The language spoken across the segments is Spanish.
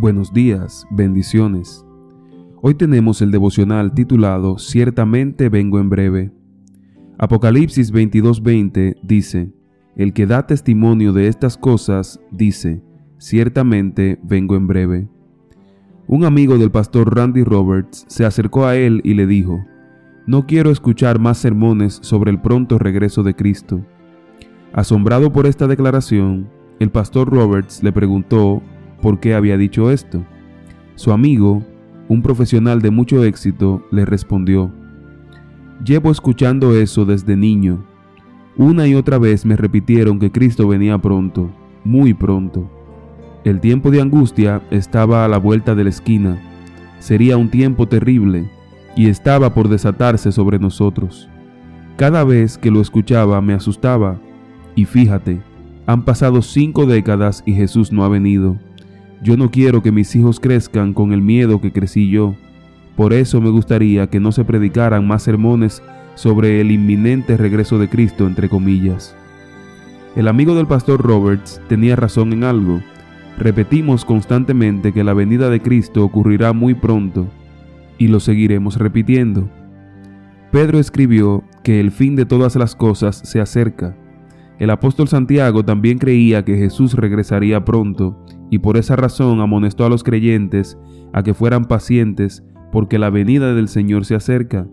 Buenos días, bendiciones. Hoy tenemos el devocional titulado Ciertamente vengo en breve. Apocalipsis 22:20 dice, El que da testimonio de estas cosas dice, Ciertamente vengo en breve. Un amigo del pastor Randy Roberts se acercó a él y le dijo, No quiero escuchar más sermones sobre el pronto regreso de Cristo. Asombrado por esta declaración, el pastor Roberts le preguntó por qué había dicho esto. Su amigo, un profesional de mucho éxito, le respondió, Llevo escuchando eso desde niño. Una y otra vez me repitieron que Cristo venía pronto, muy pronto. El tiempo de angustia estaba a la vuelta de la esquina. Sería un tiempo terrible y estaba por desatarse sobre nosotros. Cada vez que lo escuchaba me asustaba. Y fíjate, han pasado cinco décadas y Jesús no ha venido. Yo no quiero que mis hijos crezcan con el miedo que crecí yo. Por eso me gustaría que no se predicaran más sermones sobre el inminente regreso de Cristo, entre comillas. El amigo del pastor Roberts tenía razón en algo. Repetimos constantemente que la venida de Cristo ocurrirá muy pronto, y lo seguiremos repitiendo. Pedro escribió que el fin de todas las cosas se acerca. El apóstol Santiago también creía que Jesús regresaría pronto y por esa razón amonestó a los creyentes a que fueran pacientes porque la venida del Señor se acerca.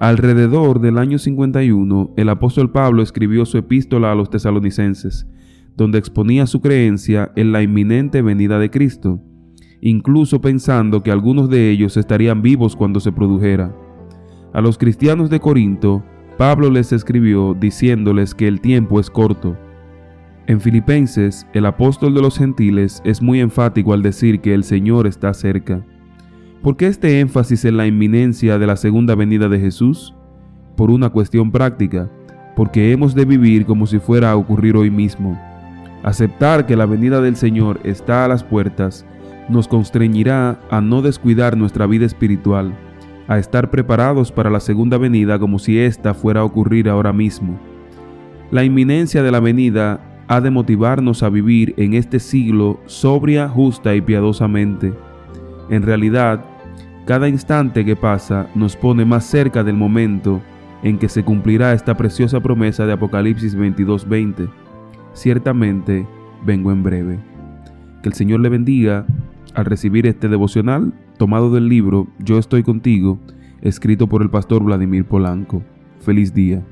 Alrededor del año 51, el apóstol Pablo escribió su epístola a los tesalonicenses, donde exponía su creencia en la inminente venida de Cristo, incluso pensando que algunos de ellos estarían vivos cuando se produjera. A los cristianos de Corinto, Pablo les escribió diciéndoles que el tiempo es corto, en Filipenses, el apóstol de los gentiles es muy enfático al decir que el Señor está cerca. ¿Por qué este énfasis en la inminencia de la segunda venida de Jesús? Por una cuestión práctica, porque hemos de vivir como si fuera a ocurrir hoy mismo. Aceptar que la venida del Señor está a las puertas nos constreñirá a no descuidar nuestra vida espiritual, a estar preparados para la segunda venida como si ésta fuera a ocurrir ahora mismo. La inminencia de la venida ha de motivarnos a vivir en este siglo sobria, justa y piadosamente. En realidad, cada instante que pasa nos pone más cerca del momento en que se cumplirá esta preciosa promesa de Apocalipsis 22:20. Ciertamente vengo en breve. Que el Señor le bendiga al recibir este devocional tomado del libro Yo estoy contigo, escrito por el pastor Vladimir Polanco. Feliz día.